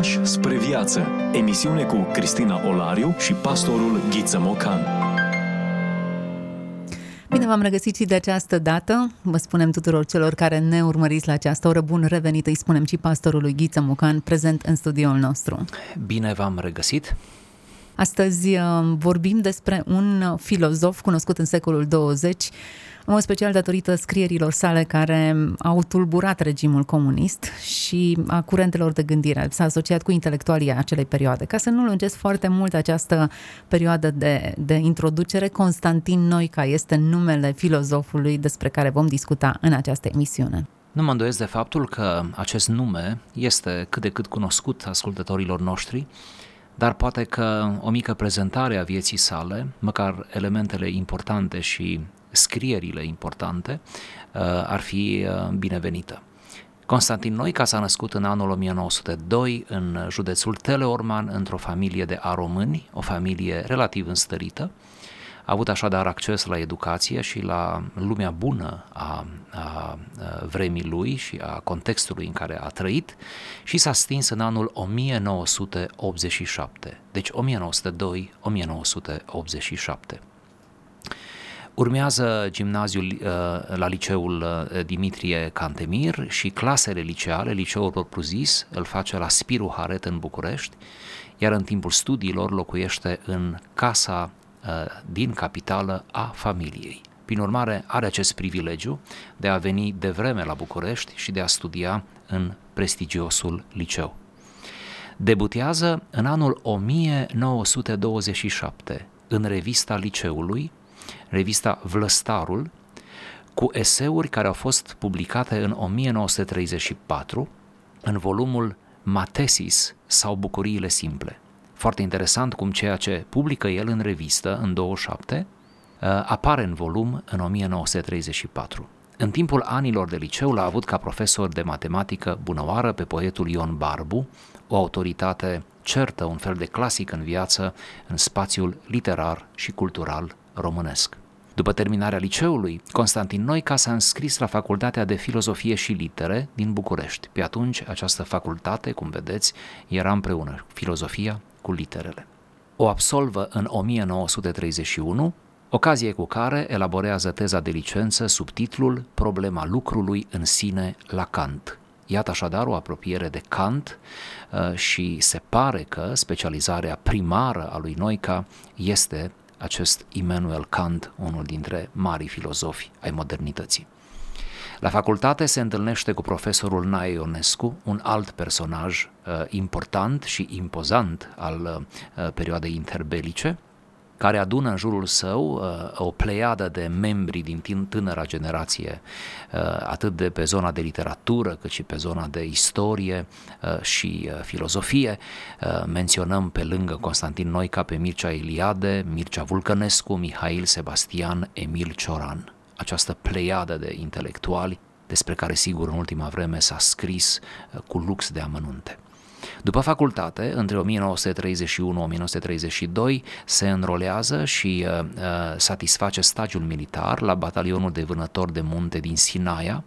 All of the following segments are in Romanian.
Pași spre viață. Emisiune cu Cristina Olariu și pastorul Ghiță Mocan. Bine v-am regăsit și de această dată. Vă spunem tuturor celor care ne urmăriți la această oră bun revenit, îi spunem și pastorului Ghiță Mocan, prezent în studioul nostru. Bine v-am regăsit! Astăzi uh, vorbim despre un filozof cunoscut în secolul 20, în mod special datorită scrierilor sale care au tulburat regimul comunist și a curentelor de gândire. S-a asociat cu intelectualii acelei perioade. Ca să nu lungesc foarte mult această perioadă de, de introducere, Constantin Noica este numele filozofului despre care vom discuta în această emisiune. Nu mă îndoiesc de faptul că acest nume este cât de cât cunoscut ascultătorilor noștri, dar poate că o mică prezentare a vieții sale, măcar elementele importante și scrierile importante, uh, ar fi uh, binevenită. Constantin Noica s-a născut în anul 1902 în județul Teleorman într-o familie de aromâni, o familie relativ înstărită. A avut așadar acces la educație și la lumea bună a, a vremii lui și a contextului în care a trăit și s-a stins în anul 1987, deci 1902-1987. Urmează gimnaziul uh, la liceul uh, Dimitrie Cantemir și clasele liceale, liceul propriu-zis, îl face la Spiru Haret în București, iar în timpul studiilor locuiește în casa uh, din capitală a familiei. Prin urmare, are acest privilegiu de a veni de vreme la București și de a studia în prestigiosul liceu. Debutează în anul 1927 în revista liceului, revista Vlăstarul, cu eseuri care au fost publicate în 1934 în volumul Matesis sau Bucuriile Simple. Foarte interesant cum ceea ce publică el în revistă în 27 uh, apare în volum în 1934. În timpul anilor de liceu l-a avut ca profesor de matematică bunăoară pe poetul Ion Barbu, o autoritate certă, un fel de clasic în viață, în spațiul literar și cultural românesc. După terminarea liceului, Constantin Noica s-a înscris la Facultatea de Filozofie și Litere din București. Pe atunci, această facultate, cum vedeți, era împreună filozofia cu literele. O absolvă în 1931, ocazie cu care elaborează teza de licență sub titlul Problema lucrului în sine la Kant. Iată așadar o apropiere de Kant uh, și se pare că specializarea primară a lui Noica este acest Immanuel Kant, unul dintre mari filozofi ai modernității. La facultate se întâlnește cu profesorul Nae Ionescu, un alt personaj uh, important și impozant al uh, perioadei interbelice, care adună în jurul său uh, o pleiadă de membri din tânăra generație, uh, atât de pe zona de literatură, cât și pe zona de istorie uh, și uh, filozofie. Uh, menționăm pe lângă Constantin Noica pe Mircea Eliade, Mircea Vulcănescu, Mihail Sebastian, Emil Cioran. Această pleiadă de intelectuali despre care sigur în ultima vreme s-a scris uh, cu lux de amănunte. După facultate, între 1931-1932, se înrolează și uh, uh, satisface stagiul militar la batalionul de vânători de munte din Sinaia,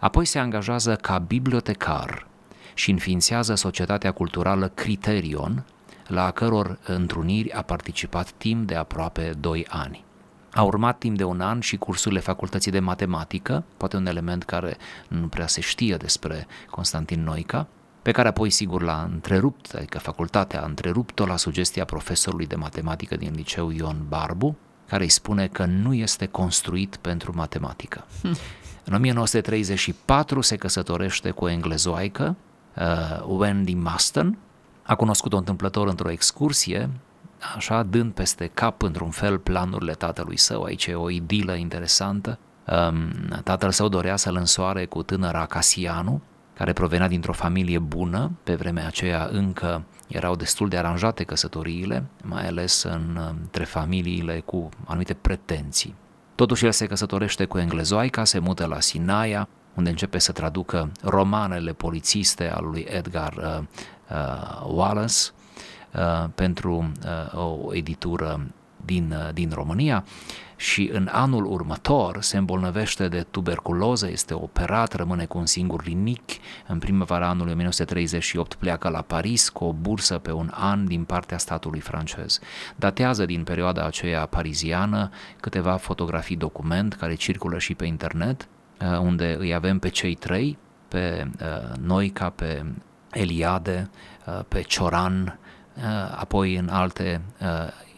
apoi se angajează ca bibliotecar și înființează Societatea Culturală Criterion, la a căror întruniri a participat timp de aproape 2 ani. A urmat timp de un an și cursurile facultății de matematică, poate un element care nu prea se știe despre Constantin Noica, pe care apoi sigur l-a întrerupt, adică facultatea a întrerupt-o la sugestia profesorului de matematică din liceu Ion Barbu, care îi spune că nu este construit pentru matematică. Hm. În 1934 se căsătorește cu o englezoaică, uh, Wendy Maston, a cunoscut-o întâmplător într-o excursie, așa dând peste cap într-un fel planurile tatălui său, aici e o idilă interesantă. Um, tatăl său dorea să-l însoare cu tânăra Casianu, care provenea dintr-o familie bună, pe vremea aceea încă erau destul de aranjate căsătoriile, mai ales între familiile cu anumite pretenții. Totuși el se căsătorește cu englezoaica, se mută la Sinaia, unde începe să traducă romanele polițiste al lui Edgar uh, uh, Wallace uh, pentru uh, o editură din, din România și în anul următor se îmbolnăvește de tuberculoză, este operat, rămâne cu un singur linic. În primăvara anului 1938 pleacă la Paris cu o bursă pe un an din partea statului francez. Datează din perioada aceea pariziană câteva fotografii document care circulă și pe internet, uh, unde îi avem pe cei trei, pe uh, Noica, pe Eliade, uh, pe Cioran, apoi în alte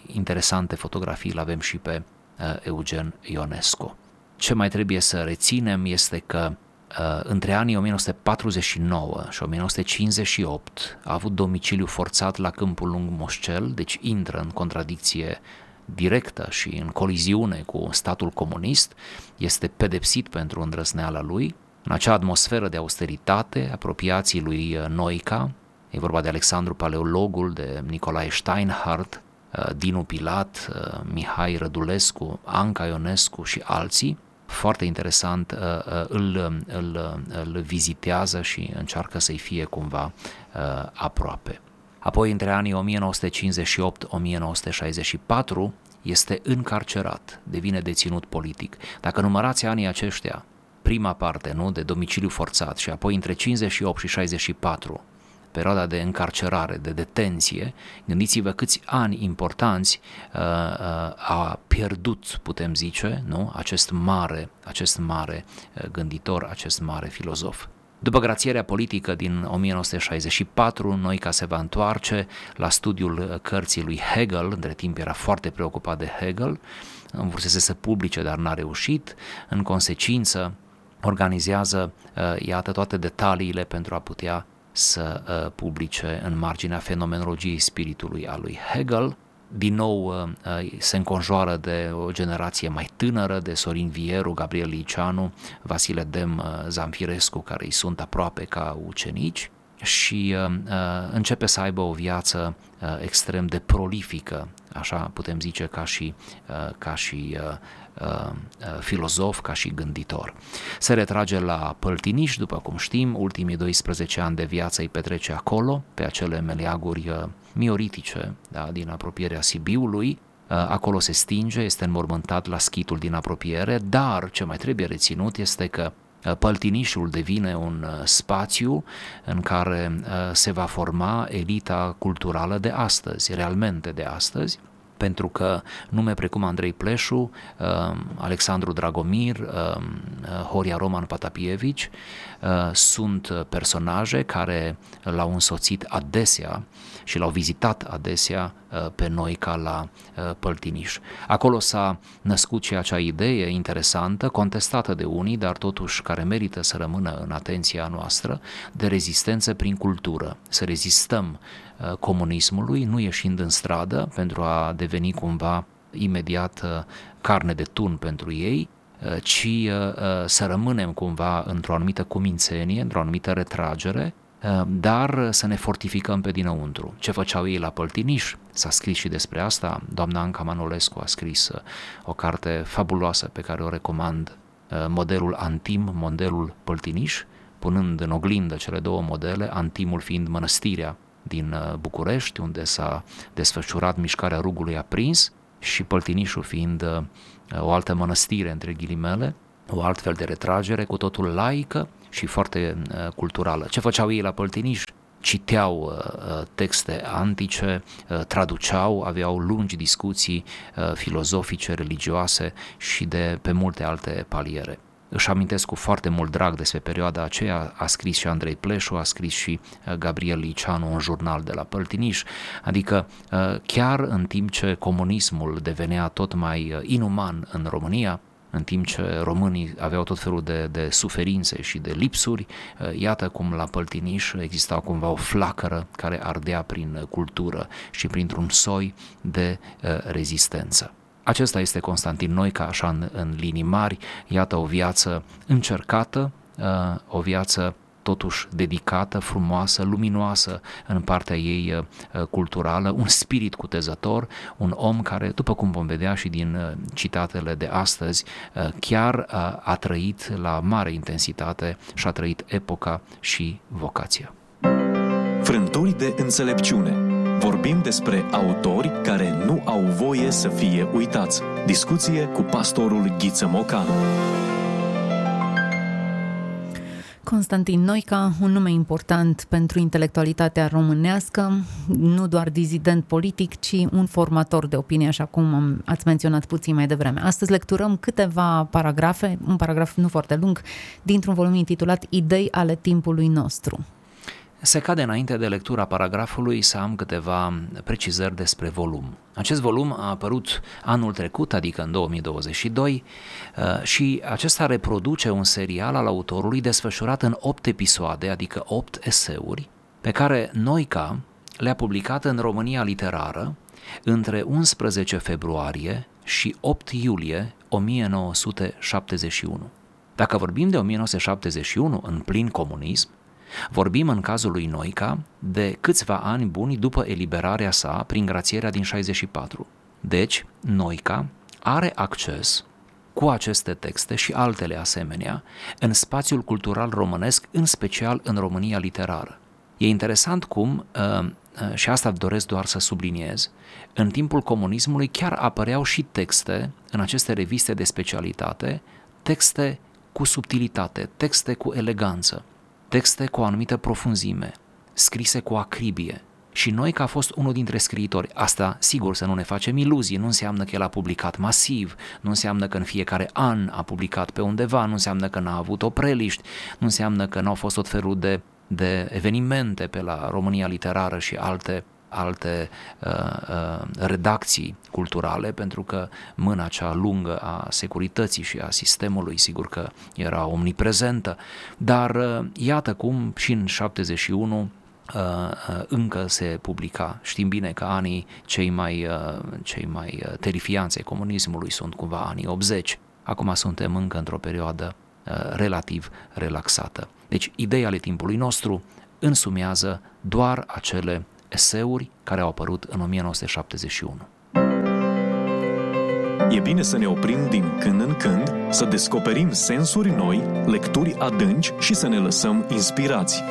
interesante fotografii îl avem și pe Uh, Eugen Ionescu. Ce mai trebuie să reținem este că uh, între anii 1949 și 1958 a avut domiciliu forțat la Câmpul Lung Moșcel, deci intră în contradicție directă și în coliziune cu statul comunist, este pedepsit pentru îndrăsneala lui. În acea atmosferă de austeritate, apropiații lui uh, Noica, e vorba de Alexandru Paleologul, de Nicolae Steinhardt, Uh, Dinu Pilat, uh, Mihai Rădulescu, Anca Ionescu și alții, foarte interesant, uh, îl, îl, îl vizitează și încearcă să-i fie cumva aproape. Apoi, între anii 1958-1964, este încarcerat, devine deținut politic. Dacă numărați anii aceștia, prima parte, nu, de domiciliu forțat și apoi între 58 și 64, perioada de încarcerare, de detenție, gândiți-vă câți ani importanți uh, uh, a pierdut, putem zice, nu? acest mare, acest mare uh, gânditor, acest mare filozof. După grațierea politică din 1964, Noica se va întoarce la studiul uh, cărții lui Hegel, între timp era foarte preocupat de Hegel, învărsese să publice, dar n-a reușit, în consecință organizează, uh, iată, toate detaliile pentru a putea să uh, publice în marginea fenomenologiei spiritului a lui Hegel. Din nou uh, uh, se înconjoară de o generație mai tânără, de Sorin Vieru, Gabriel Liceanu, Vasile Dem Zamfirescu, care îi sunt aproape ca ucenici și uh, începe să aibă o viață uh, extrem de prolifică, așa putem zice ca și, uh, ca și uh, Uh, uh, filozof, ca și gânditor. Se retrage la Păltiniș, după cum știm, ultimii 12 ani de viață îi petrece acolo, pe acele meleaguri uh, mioritice da, din apropierea Sibiului, acolo se stinge, este înmormântat la schitul din apropiere, dar ce mai trebuie reținut este că Păltinișul devine un spațiu în care se va forma elita culturală de astăzi, realmente de astăzi, pentru că nume precum Andrei Pleșu, um, Alexandru Dragomir, um, uh, Horia Roman Patapievici uh, sunt personaje care l-au însoțit adesea și l-au vizitat adesea uh, pe noi ca la Păltiniș. Acolo s-a născut și acea idee interesantă, contestată de unii, dar totuși care merită să rămână în atenția noastră, de rezistență prin cultură, să rezistăm Uh, comunismului, nu ieșind în stradă pentru a deveni cumva imediat uh, carne de tun pentru ei, uh, ci să rămânem cumva într-o anumită cumințenie, într-o anumită retragere, dar să ne fortificăm pe dinăuntru. Ce făceau ei la Păltiniș? S-a scris și despre asta. Doamna Anca Manolescu a scris o carte fabuloasă pe care o recomand, modelul Antim, modelul Păltiniș, punând în oglindă cele două modele, Antimul fiind mănăstirea din uh, București, unde s-a desfășurat mișcarea rugului aprins și Păltinișul fiind uh, o altă mănăstire, între ghilimele, o altfel de retragere, cu totul laică și foarte uh, culturală. Ce făceau ei la Păltiniș? citeau texte antice, traduceau, aveau lungi discuții filozofice, religioase și de pe multe alte paliere își amintesc cu foarte mult drag despre perioada aceea, a scris și Andrei Pleșu, a scris și uh, Gabriel Liceanu un jurnal de la Păltiniș, adică uh, chiar în timp ce comunismul devenea tot mai uh, inuman în România, în timp ce românii aveau tot felul de, de suferințe și de lipsuri, iată cum la Păltiniș exista cumva o flacără care ardea prin cultură și printr-un soi de rezistență. Acesta este Constantin Noica, așa în, în linii mari, iată o viață încercată, uh, o viață totuși dedicată, frumoasă, luminoasă în partea ei uh, culturală, un spirit cutezător, un om care, după cum vom vedea și din uh, citatele de astăzi, chiar a trăit la mare intensitate și a trăit epoca și vocația. Frânturi de înțelepciune Vorbim despre autori care nu au voie să fie uitați. Discuție cu pastorul Ghiță Mocan. Constantin Noica, un nume important pentru intelectualitatea românească, nu doar dizident politic, ci un formator de opinie, așa cum ați menționat puțin mai devreme. Astăzi lecturăm câteva paragrafe, un paragraf nu foarte lung, dintr-un volum intitulat Idei ale timpului nostru. Se cade înainte de lectura paragrafului să am câteva precizări despre volum. Acest volum a apărut anul trecut, adică în 2022, uh, și acesta reproduce un serial al autorului desfășurat în 8 episoade, adică 8 eseuri, pe care Noica le-a publicat în România Literară între 11 februarie și 8 iulie 1971. Dacă vorbim de 1971 în plin comunism, Vorbim în cazul lui Noica de câțiva ani buni după eliberarea sa prin grațierea din 64. Deci, Noica are acces cu aceste texte și altele asemenea în spațiul cultural românesc, în special în România literară. E interesant cum, uh, uh, și asta doresc doar să subliniez, în timpul comunismului chiar apăreau și texte în aceste reviste de specialitate, texte cu subtilitate, texte cu eleganță texte cu o anumită profunzime, scrise cu acribie. Și noi, că a fost unul dintre scriitori, asta sigur să nu ne facem iluzii, nu înseamnă că el a publicat masiv, nu înseamnă că în fiecare an a publicat pe undeva, nu înseamnă că n-a avut opreliști, nu înseamnă că n-au fost tot felul de, de evenimente pe la România Literară și alte alte uh, uh, redacții culturale, pentru că mâna cea lungă a securității și a sistemului, sigur că era omniprezentă, dar uh, iată cum și în 71 uh, uh, încă se publica. Știm bine că anii cei mai, uh, cei mai uh, terifianți ai comunismului sunt cumva anii 80. Acum suntem încă într-o perioadă uh, relativ relaxată. Deci, ideea ale timpului nostru însumează doar acele eseuri care au apărut în 1971. E bine să ne oprim din când în când, să descoperim sensuri noi, lecturi adânci și să ne lăsăm inspirați.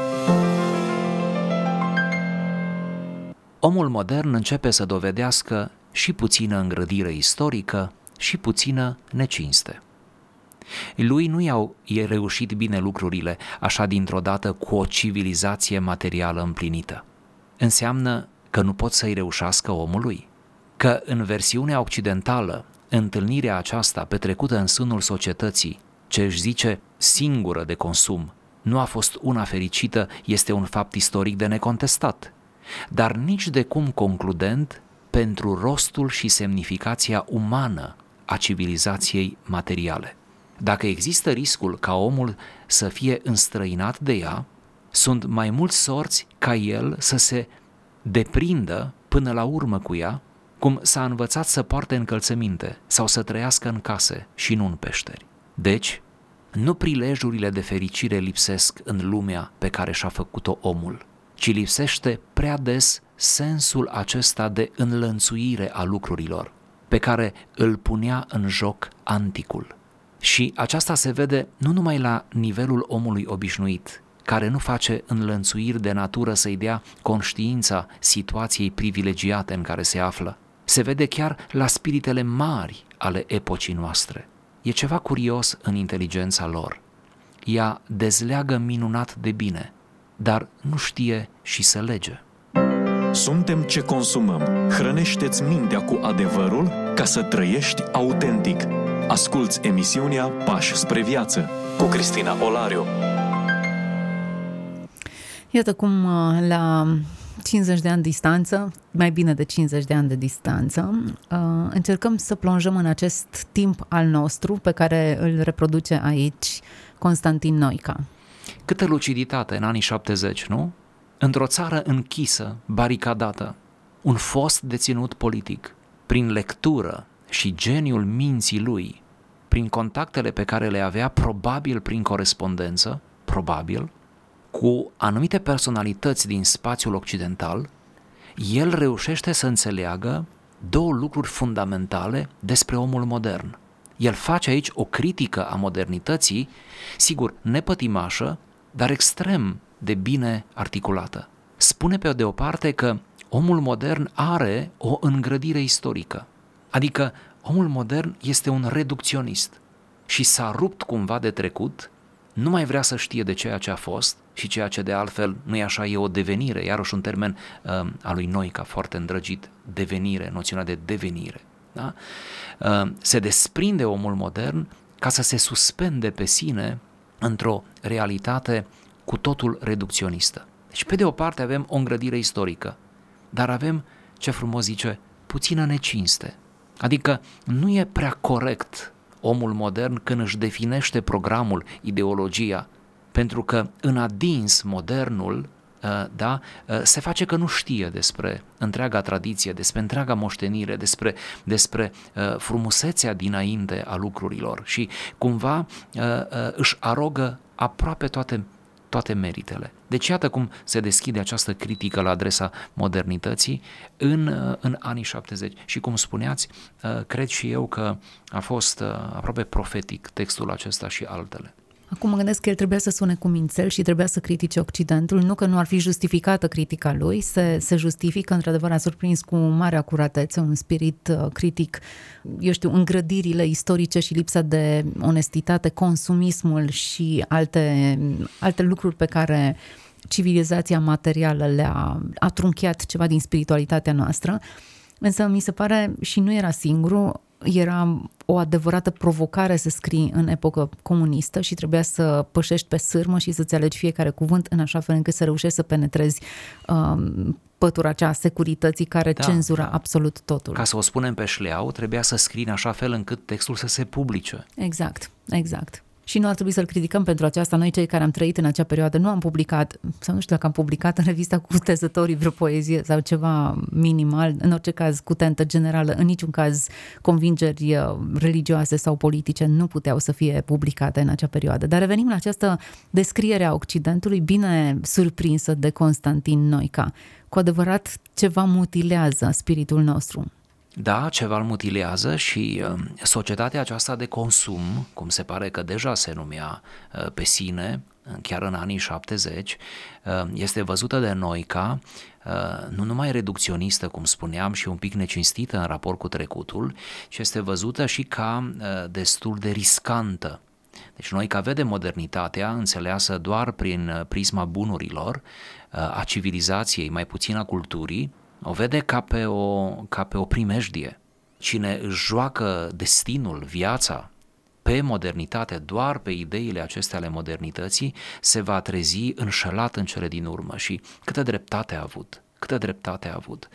Omul modern începe să dovedească și puțină îngrădire istorică și puțină necinste. Lui nu i-au e reușit bine lucrurile așa dintr-o dată cu o civilizație materială împlinită înseamnă că nu pot să-i reușească omului? Că în versiunea occidentală, întâlnirea aceasta petrecută în sânul societății, ce își zice singură de consum, nu a fost una fericită, este un fapt istoric de necontestat, dar nici de cum concludent pentru rostul și semnificația umană a civilizației materiale. Dacă există riscul ca omul să fie înstrăinat de ea, sunt mai mulți sorți ca el să se deprindă până la urmă cu ea, cum s-a învățat să poarte încălțăminte sau să trăiască în case și nu în peșteri. Deci, nu prilejurile de fericire lipsesc în lumea pe care și-a făcut-o omul, ci lipsește prea des sensul acesta de înlănțuire a lucrurilor, pe care îl punea în joc anticul. Și aceasta se vede nu numai la nivelul omului obișnuit, care nu face înlănțuiri de natură să-i dea conștiința situației privilegiate în care se află. Se vede chiar la spiritele mari ale epocii noastre. E ceva curios în inteligența lor. Ea dezleagă minunat de bine, dar nu știe și să lege. Suntem ce consumăm. Hrănește-ți mintea cu adevărul ca să trăiești autentic. Asculți emisiunea Pași spre viață cu Cristina Olariu. Iată cum uh, la 50 de ani distanță, mai bine de 50 de ani de distanță, uh, încercăm să plonjăm în acest timp al nostru pe care îl reproduce aici Constantin Noica. Câtă luciditate în anii 70, nu? Într-o țară închisă, baricadată, un fost deținut politic, prin lectură și geniul minții lui, prin contactele pe care le avea, probabil prin corespondență, probabil, cu anumite personalități din spațiul occidental, el reușește să înțeleagă două lucruri fundamentale despre omul modern. El face aici o critică a modernității, sigur, nepătimașă, dar extrem de bine articulată. spune pe de o parte că omul modern are o îngrădire istorică. Adică omul modern este un reducționist și s-a rupt cumva de trecut, nu mai vrea să știe de ceea ce a fost și ceea ce de altfel nu e așa, e o devenire, iarăși un termen uh, al lui Noica foarte îndrăgit, devenire, noțiunea de devenire. Da? Uh, se desprinde omul modern ca să se suspende pe sine într-o realitate cu totul reducționistă. Deci, pe de o parte avem o îngrădire istorică, dar avem, ce frumos zice, puțină necinste. Adică nu e prea corect omul modern când își definește programul, ideologia, pentru că în adins modernul uh, da, uh, se face că nu știe despre întreaga tradiție, despre întreaga moștenire, despre, despre uh, frumusețea dinainte a lucrurilor. Și cumva își arogă aproape toate toate meritele. Deci iată cum se deschide această critică la adresa modernității în, în anii 70 și cum spuneați, cred și eu că a fost aproape profetic textul acesta și altele. Acum mă gândesc că el trebuia să sune cu mințel și trebuia să critique Occidentul, nu că nu ar fi justificată critica lui, se, se justifică, într-adevăr a surprins cu mare acuratețe, un spirit uh, critic, eu știu, îngrădirile istorice și lipsa de onestitate, consumismul și alte, alte lucruri pe care civilizația materială le-a atrunchiat ceva din spiritualitatea noastră. Însă mi se pare, și nu era singurul, era o adevărată provocare să scrii în epocă comunistă și trebuia să pășești pe sârmă și să-ți alegi fiecare cuvânt în așa fel încât să reușești să penetrezi um, pătura aceea securității care da, cenzura da. absolut totul. Ca să o spunem pe șleau, trebuia să scrii în așa fel încât textul să se publice. Exact, exact și nu ar trebui să-l criticăm pentru aceasta. Noi, cei care am trăit în acea perioadă, nu am publicat, sau nu știu dacă am publicat în revista cu tezătorii vreo poezie sau ceva minimal, în orice caz cu tentă generală, în niciun caz convingeri uh, religioase sau politice nu puteau să fie publicate în acea perioadă. Dar revenim la această descriere a Occidentului bine surprinsă de Constantin Noica. Cu adevărat, ceva mutilează spiritul nostru. Da, ceva îl mutilează și uh, societatea aceasta de consum, cum se pare că deja se numea uh, pe sine, chiar în anii 70, uh, este văzută de noi ca uh, nu numai reducționistă, cum spuneam, și un pic necinstită în raport cu trecutul, ci este văzută și ca uh, destul de riscantă. Deci noi ca vede modernitatea înțeleasă doar prin uh, prisma bunurilor, uh, a civilizației, mai puțin a culturii, o vede ca pe o, ca pe o primejdie. Cine își joacă destinul, viața, pe modernitate, doar pe ideile acestea ale modernității, se va trezi înșelat în cele din urmă și câtă dreptate a avut câtă dreptate a avut.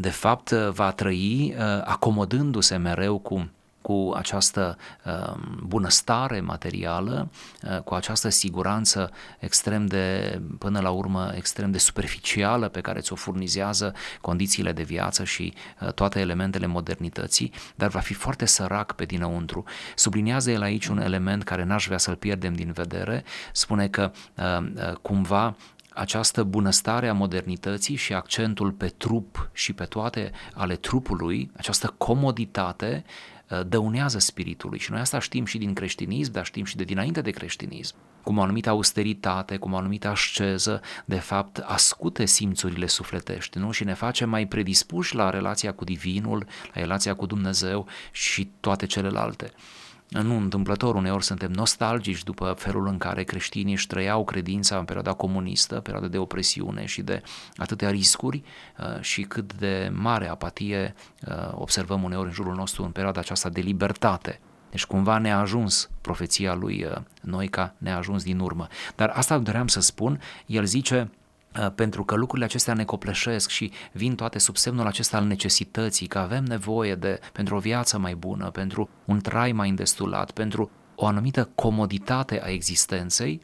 De fapt, va trăi acomodându-se mereu cu cu această uh, bunăstare materială, uh, cu această siguranță extrem de, până la urmă, extrem de superficială pe care ți-o furnizează condițiile de viață și uh, toate elementele modernității, dar va fi foarte sărac pe dinăuntru. Subliniază el aici un element care n-aș vrea să-l pierdem din vedere, spune că cumva această bunăstare a modernității și accentul pe trup și pe toate ale trupului, această comoditate, Uh, dăunează spiritului și noi asta știm și din creștinism, dar știm și de dinainte de creștinism. Cum o anumită austeritate, cum o anumită asceză, de fapt, ascute simțurile sufletești nu? și ne face mai predispuși la relația cu Divinul, la relația cu Dumnezeu și toate celelalte. Nu întâmplător, uneori suntem nostalgici după felul în care creștinii își trăiau credința în perioada comunistă, perioada de opresiune și de atâtea riscuri uh, și cât de mare apatie uh, observăm uneori în jurul nostru în perioada aceasta de libertate. Deci cumva ne-a ajuns profeția lui uh, Noica, ne-a ajuns din urmă. Dar asta doream să spun, el zice, Uh, pentru că lucrurile acestea ne copleșesc și vin toate sub semnul acesta al necesității, că avem nevoie de, pentru o viață mai bună, pentru un trai mai îndestulat, pentru o anumită comoditate a existenței,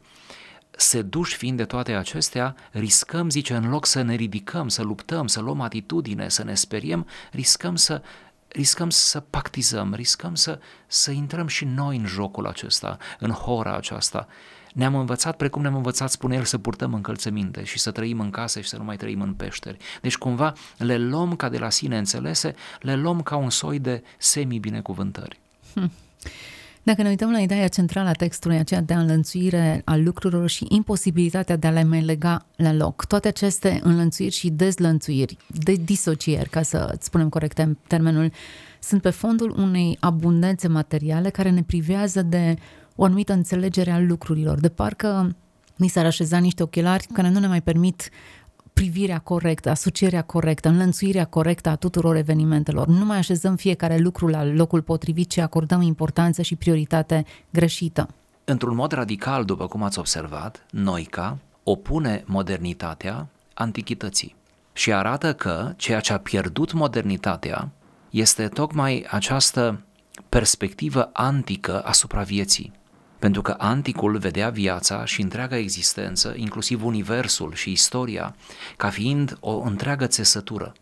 seduși fiind de toate acestea, riscăm, zice, în loc să ne ridicăm, să luptăm, să luăm atitudine, să ne speriem, riscăm să riscăm să pactizăm, riscăm să, să intrăm și noi în jocul acesta, în hora aceasta ne-am învățat, precum ne-am învățat, spune el, să purtăm încălțăminte și să trăim în case și să nu mai trăim în peșteri. Deci cumva le luăm ca de la sine înțelese, le luăm ca un soi de semi-binecuvântări. Hm. Dacă ne uităm la ideea centrală a textului, aceea de înlănțuire a lucrurilor și imposibilitatea de a le mai lega la loc, toate aceste înlănțuiri și dezlănțuiri, de disocieri, ca să spunem corect termenul, sunt pe fondul unei abundențe materiale care ne privează de o anumită înțelegere a lucrurilor, de parcă ni s-ar așeza niște ochelari care nu ne mai permit privirea corectă, asocierea corectă, înlănțuirea corectă a tuturor evenimentelor. Nu mai așezăm fiecare lucru la locul potrivit, ci acordăm importanță și prioritate greșită. Într-un mod radical, după cum ați observat, Noica opune modernitatea antichității și arată că ceea ce a pierdut modernitatea este tocmai această perspectivă antică asupra vieții. Pentru că anticul vedea viața și întreaga existență, inclusiv universul și istoria, ca fiind o întreagă țesătură.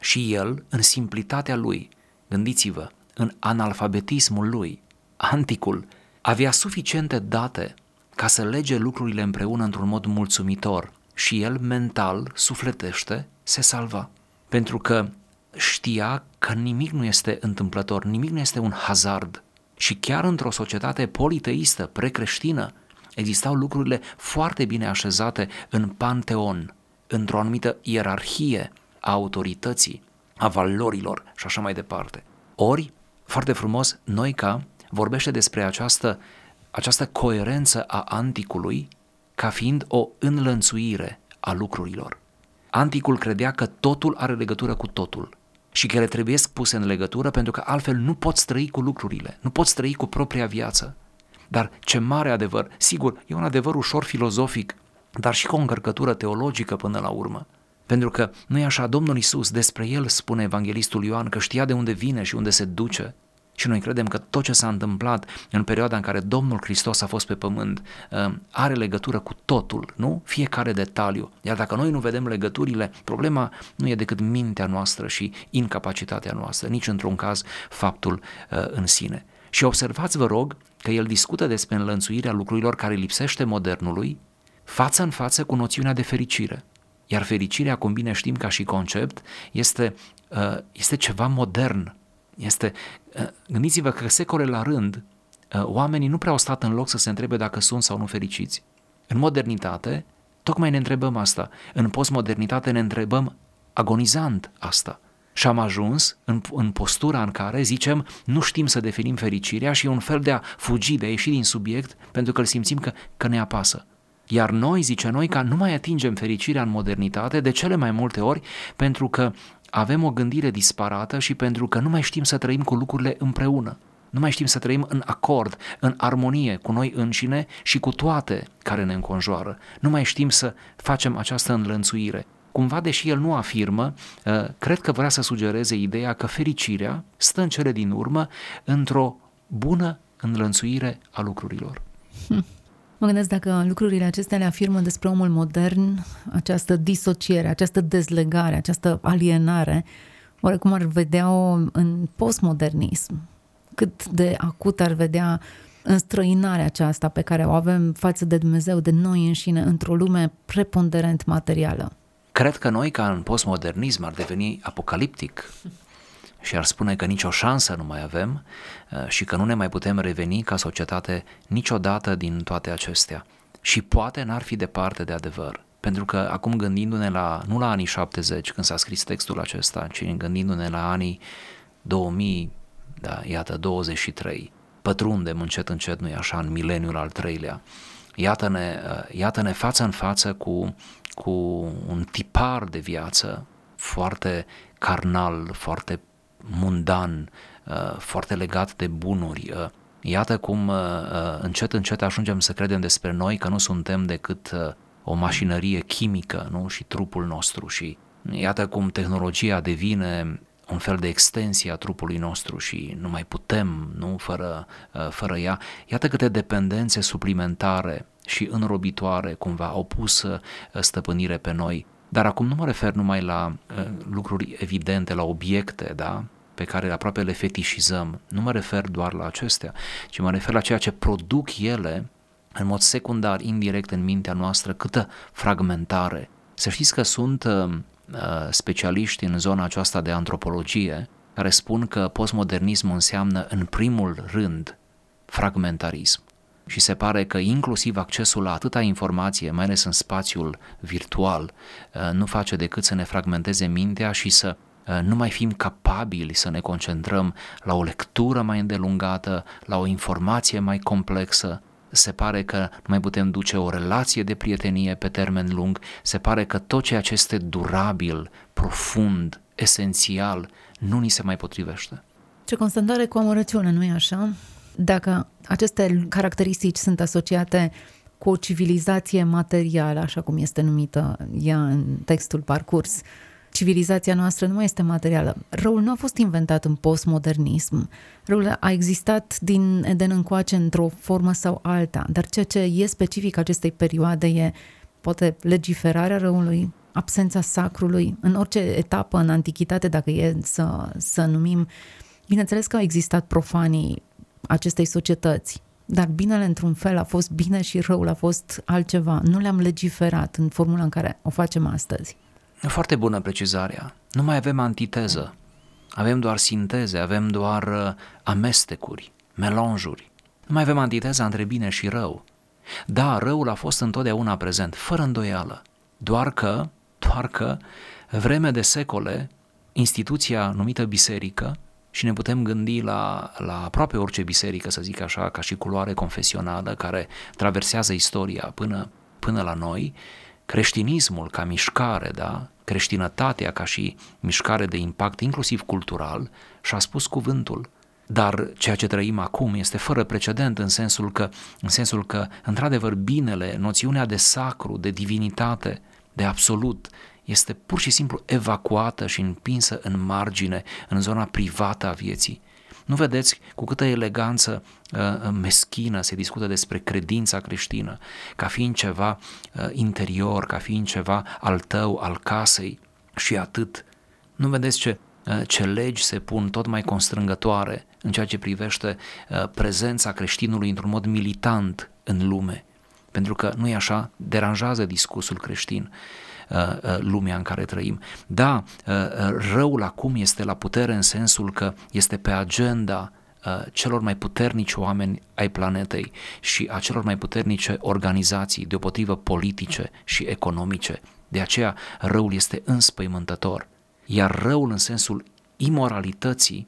Și el, în simplitatea lui, gândiți-vă, în analfabetismul lui, anticul avea suficiente date ca să lege lucrurile împreună într-un mod mulțumitor și el mental, sufletește, se salva. Pentru că știa că nimic nu este întâmplător, nimic nu este un hazard. Și chiar într-o societate politeistă, precreștină, existau lucrurile foarte bine așezate în panteon, într-o anumită ierarhie a autorității, a valorilor și așa mai departe. Ori, foarte frumos, Noica vorbește despre această, această coerență a anticului ca fiind o înlănțuire a lucrurilor. Anticul credea că totul are legătură cu totul și care trebuie puse în legătură pentru că altfel nu poți trăi cu lucrurile, nu poți trăi cu propria viață. Dar ce mare adevăr! Sigur, e un adevăr ușor filozofic, dar și cu o încărcătură teologică până la urmă. Pentru că nu e așa, Domnul Isus despre el spune evanghelistul Ioan că știa de unde vine și unde se duce. Și noi credem că tot ce s-a întâmplat în perioada în care Domnul Hristos a fost pe pământ uh, are legătură cu totul, nu? Fiecare detaliu. Iar dacă noi nu vedem legăturile, problema nu e decât mintea noastră și incapacitatea noastră, nici într-un caz faptul uh, în sine. Și observați, vă rog, că el discută despre înlănțuirea lucrurilor care lipsește modernului, față în față cu noțiunea de fericire. Iar fericirea, cum bine știm ca și concept, este, uh, este ceva modern, este, ă, gândiți-vă că secole la rând, ă, oamenii nu prea au stat în loc să se întrebe dacă sunt sau nu fericiți. În modernitate, tocmai ne întrebăm asta. În postmodernitate ne întrebăm agonizant asta. Și am ajuns în, în postura în care zicem nu știm să definim fericirea și e un fel de a fugi, de a ieși din subiect pentru că îl simțim că, că ne apasă. Iar noi, zice noi, că nu mai atingem fericirea în modernitate de cele mai multe ori pentru că avem o gândire disparată și pentru că nu mai știm să trăim cu lucrurile împreună. Nu mai știm să trăim în acord, în armonie cu noi înșine și cu toate care ne înconjoară. Nu mai știm să facem această înlănțuire. Cumva, deși el nu afirmă, uh, cred că vrea să sugereze ideea că fericirea stă în cele din urmă într-o bună înlănțuire a lucrurilor. Hm. Mă gândesc dacă lucrurile acestea le afirmă despre omul modern, această disociere, această dezlegare, această alienare, oarecum ar vedea-o în postmodernism? Cât de acut ar vedea înstrăinarea aceasta pe care o avem față de Dumnezeu, de noi înșine, într-o lume preponderent materială? Cred că noi, ca în postmodernism, ar deveni apocaliptic și ar spune că nicio șansă nu mai avem uh, și că nu ne mai putem reveni ca societate niciodată din toate acestea. Și poate n-ar fi departe de adevăr. Pentru că acum gândindu-ne la, nu la anii 70 când s-a scris textul acesta, ci gândindu-ne la anii 2000, da, iată, 23, pătrundem încet încet, nu așa, în mileniul al treilea. Iată-ne, uh, iată-ne față în față cu, cu un tipar de viață foarte carnal, foarte mundan, uh, foarte legat de bunuri. Uh, iată cum uh, încet, încet ajungem să credem despre noi că nu suntem decât o mașinărie chimică nu? și trupul nostru și iată cum tehnologia devine un fel de extensie a trupului nostru și nu mai putem nu fără, fără ea. Iată câte dependențe suplimentare și înrobitoare cumva au pus stăpânire pe noi. Dar acum nu mă refer numai la lucruri evidente, la obiecte, da? Pe care aproape le fetișizăm, nu mă refer doar la acestea, ci mă refer la ceea ce produc ele în mod secundar, indirect în mintea noastră, câtă fragmentare. Să știți că sunt uh, uh, specialiști în zona aceasta de antropologie care spun că postmodernismul înseamnă în primul rând fragmentarism. Și se pare că inclusiv accesul la atâta informație, mai ales în spațiul virtual, uh, nu face decât să ne fragmenteze mintea și să uh, nu mai fim capabili să ne concentrăm la o lectură mai îndelungată, la o informație mai complexă, se pare că nu mai putem duce o relație de prietenie pe termen lung, se pare că tot ceea ce este durabil, profund, esențial, nu ni se mai potrivește. Ce constatare cu amărăciune, nu-i așa? Dacă aceste caracteristici sunt asociate cu o civilizație materială, așa cum este numită ea în textul parcurs, civilizația noastră nu mai este materială. Răul nu a fost inventat în postmodernism. Răul a existat din Eden încoace într-o formă sau alta, dar ceea ce e specific acestei perioade e poate legiferarea răului, absența sacrului, în orice etapă în antichitate, dacă e să, să numim, bineînțeles că au existat profanii acestei societăți, dar binele într-un fel a fost bine și răul a fost altceva. Nu le-am legiferat în formula în care o facem astăzi. Foarte bună precizarea. Nu mai avem antiteză. Avem doar sinteze, avem doar uh, amestecuri, melanjuri. Nu mai avem antiteza între bine și rău. Da, răul a fost întotdeauna prezent, fără îndoială. Doar că, doar că, vreme de secole, instituția numită biserică, și ne putem gândi la, la aproape orice biserică, să zic așa, ca și culoare confesională care traversează istoria până, până la noi, creștinismul ca mișcare, da? creștinătatea ca și mișcare de impact inclusiv cultural și-a spus cuvântul. Dar ceea ce trăim acum este fără precedent în sensul că, în sensul că într-adevăr, binele, noțiunea de sacru, de divinitate, de absolut, este pur și simplu evacuată și împinsă în margine, în zona privată a vieții. Nu vedeți cu câtă eleganță uh, uh, meschină se discută despre credința creștină, ca fiind ceva uh, interior, ca fiind ceva al tău, al casei și atât. Nu vedeți ce, uh, ce legi se pun tot mai constrângătoare în ceea ce privește uh, prezența creștinului într-un mod militant în lume. Pentru că nu e așa, deranjează discursul creștin. Uh, uh, lumea în care trăim. Da, uh, răul acum este la putere în sensul că este pe agenda celor mai puternici oameni ai planetei și a celor mai puternice organizații, deopotrivă politice și economice. De aceea răul este înspăimântător. Iar răul în sensul imoralității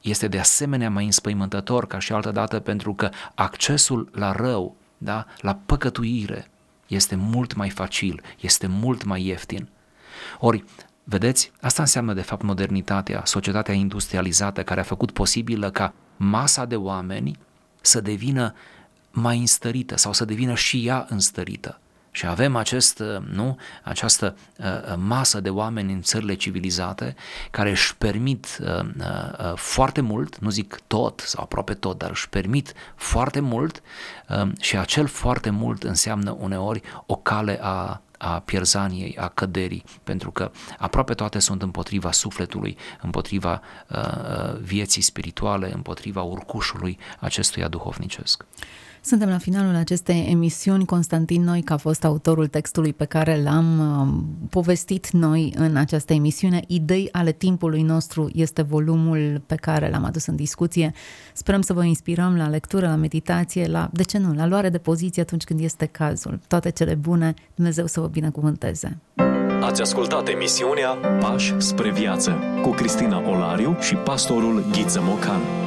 este de asemenea mai înspăimântător ca și altă dată pentru că accesul la rău, da, la păcătuire, este mult mai facil, este mult mai ieftin. Ori, vedeți, asta înseamnă de fapt modernitatea, societatea industrializată care a făcut posibilă ca masa de oameni să devină mai înstărită sau să devină și ea înstărită. Și avem acest, nu, această uh, uh, masă de oameni în țările civilizate care își permit uh, uh, foarte mult, nu zic tot sau aproape tot, dar își permit foarte mult uh, și acel foarte mult înseamnă uneori o cale a a pierzaniei, a căderii, pentru că aproape toate sunt împotriva sufletului, împotriva uh, uh vieții spirituale, împotriva urcușului acestuia duhovnicesc. Suntem la finalul acestei emisiuni. Constantin Noi, a fost autorul textului pe care l-am uh, povestit noi în această emisiune. Idei ale timpului nostru este volumul pe care l-am adus în discuție. Sperăm să vă inspirăm la lectură, la meditație, la, de ce nu, la luare de poziție atunci când este cazul. Toate cele bune, Dumnezeu să vă binecuvânteze. Ați ascultat emisiunea Pași spre viață cu Cristina Olariu și pastorul Ghiță Mocan.